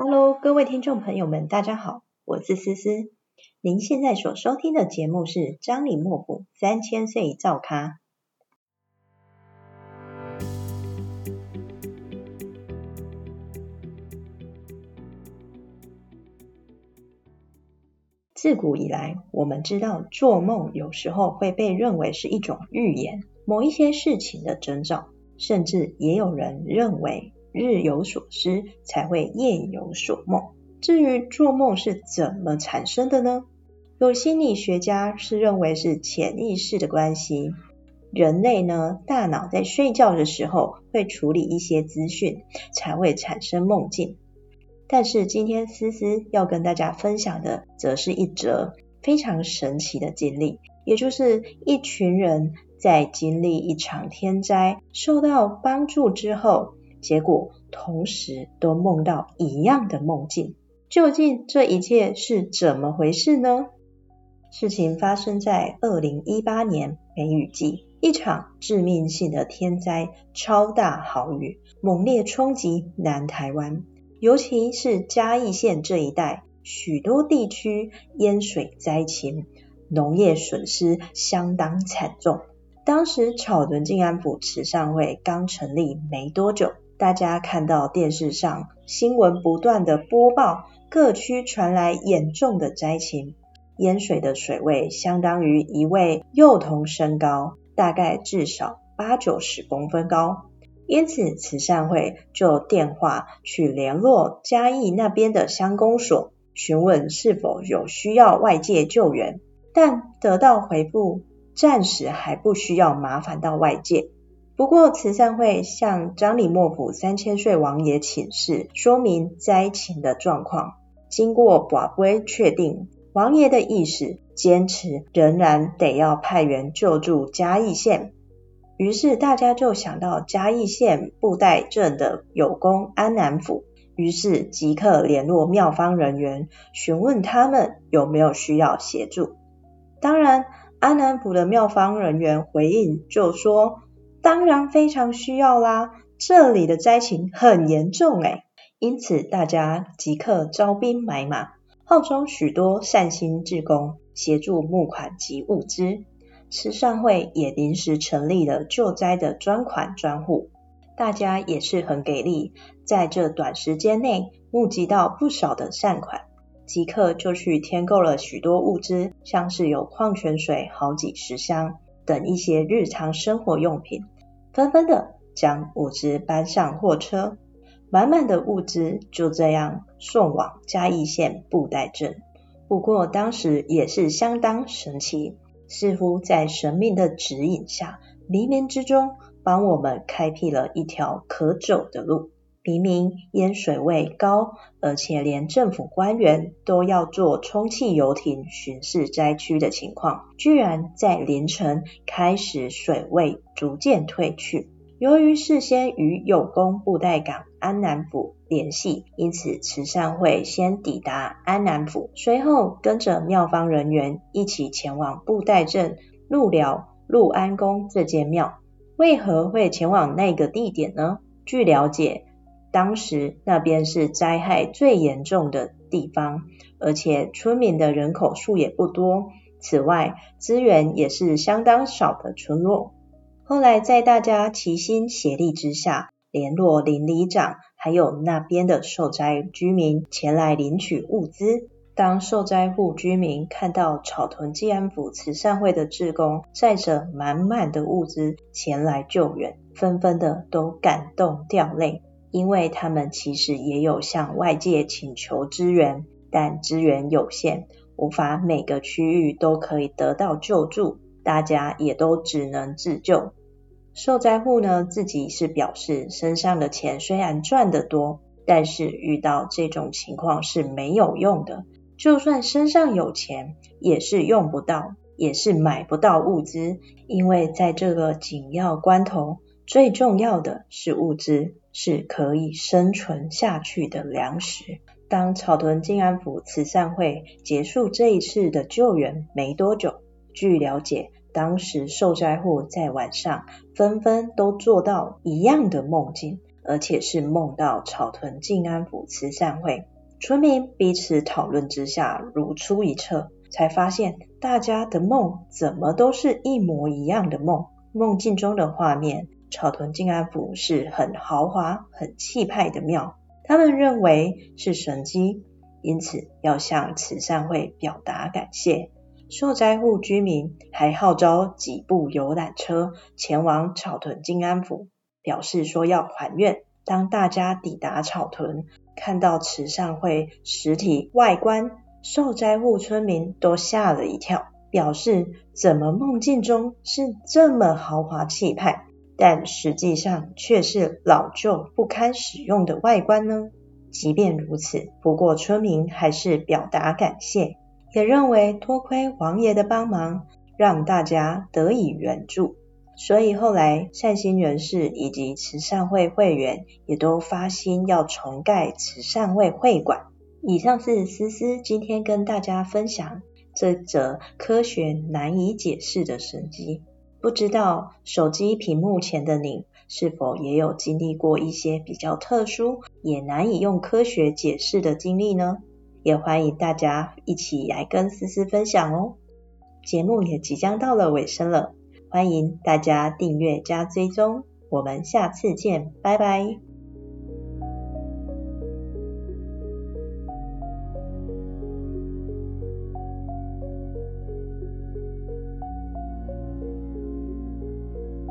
Hello，各位听众朋友们，大家好，我是思思。您现在所收听的节目是《张李莫府三千岁造咖》。自古以来，我们知道做梦有时候会被认为是一种预言，某一些事情的征兆，甚至也有人认为。日有所思，才会夜有所梦。至于做梦是怎么产生的呢？有心理学家是认为是潜意识的关系。人类呢，大脑在睡觉的时候会处理一些资讯，才会产生梦境。但是今天思思要跟大家分享的，则是一则非常神奇的经历，也就是一群人在经历一场天灾，受到帮助之后。结果同时都梦到一样的梦境，究竟这一切是怎么回事呢？事情发生在二零一八年梅雨季，一场致命性的天灾——超大豪雨，猛烈冲击南台湾，尤其是嘉义县这一带，许多地区淹水灾情，农业损失相当惨重。当时草屯静安府慈善会刚成立没多久。大家看到电视上新闻不断的播报，各区传来严重的灾情，淹水的水位相当于一位幼童身高，大概至少八九十公分高。因此慈善会就电话去联络嘉义那边的乡公所，询问是否有需要外界救援，但得到回复，暂时还不需要麻烦到外界。不过，慈善会向张李莫府三千岁王爷请示，说明灾情的状况。经过把关确定，王爷的意思坚持仍然得要派员救助嘉义县。于是大家就想到嘉义县布袋镇的有功安南府，于是即刻联络庙方人员，询问他们有没有需要协助。当然，安南府的庙方人员回应就说。当然非常需要啦，这里的灾情很严重诶，因此大家即刻招兵买马，号召许多善心志工协助募款及物资。慈善会也临时成立了救灾的专款专户，大家也是很给力，在这短时间内募集到不少的善款，即刻就去添购了许多物资，像是有矿泉水好几十箱。等一些日常生活用品，纷纷的将物资搬上货车，满满的物资就这样送往嘉义县布袋镇。不过当时也是相当神奇，似乎在神明的指引下，黎明之中帮我们开辟了一条可走的路。明明淹水位高，而且连政府官员都要坐充气游艇巡视灾区的情况，居然在凌晨开始水位逐渐退去。由于事先与有功布袋港安南府联系，因此慈善会先抵达安南府，随后跟着庙方人员一起前往布袋镇鹿寮鹿安宫这间庙。为何会前往那个地点呢？据了解，当时那边是灾害最严重的地方，而且村民的人口数也不多。此外，资源也是相当少的村落。后来在大家齐心协力之下，联络邻里长，还有那边的受灾居民前来领取物资。当受灾户居民看到草屯济安府慈善会的志工载着满满的物资前来救援，纷纷的都感动掉泪。因为他们其实也有向外界请求支援，但资源有限，无法每个区域都可以得到救助，大家也都只能自救。受灾户呢，自己是表示身上的钱虽然赚得多，但是遇到这种情况是没有用的，就算身上有钱，也是用不到，也是买不到物资，因为在这个紧要关头，最重要的是物资。是可以生存下去的粮食。当草屯静安府慈善会结束这一次的救援没多久，据了解，当时受灾户在晚上纷纷都做到一样的梦境，而且是梦到草屯静安府慈善会。村民彼此讨论之下，如出一辙，才发现大家的梦怎么都是一模一样的梦。梦境中的画面，草屯静安府是很豪华、很气派的庙，他们认为是神迹，因此要向慈善会表达感谢。受灾户居民还号召几部游览车前往草屯静安府，表示说要还愿。当大家抵达草屯，看到慈善会实体外观，受灾户村民都吓了一跳，表示怎么梦境中是这么豪华气派，但实际上却是老旧不堪使用的外观呢？即便如此，不过村民还是表达感谢，也认为多亏王爷的帮忙，让大家得以援助。所以后来善心人士以及慈善会会员也都发心要重盖慈善会会馆。以上是思思今天跟大家分享这则科学难以解释的神迹。不知道手机屏幕前的你是否也有经历过一些比较特殊也难以用科学解释的经历呢？也欢迎大家一起来跟思思分享哦。节目也即将到了尾声了。欢迎大家订阅加追踪，我们下次见，拜拜。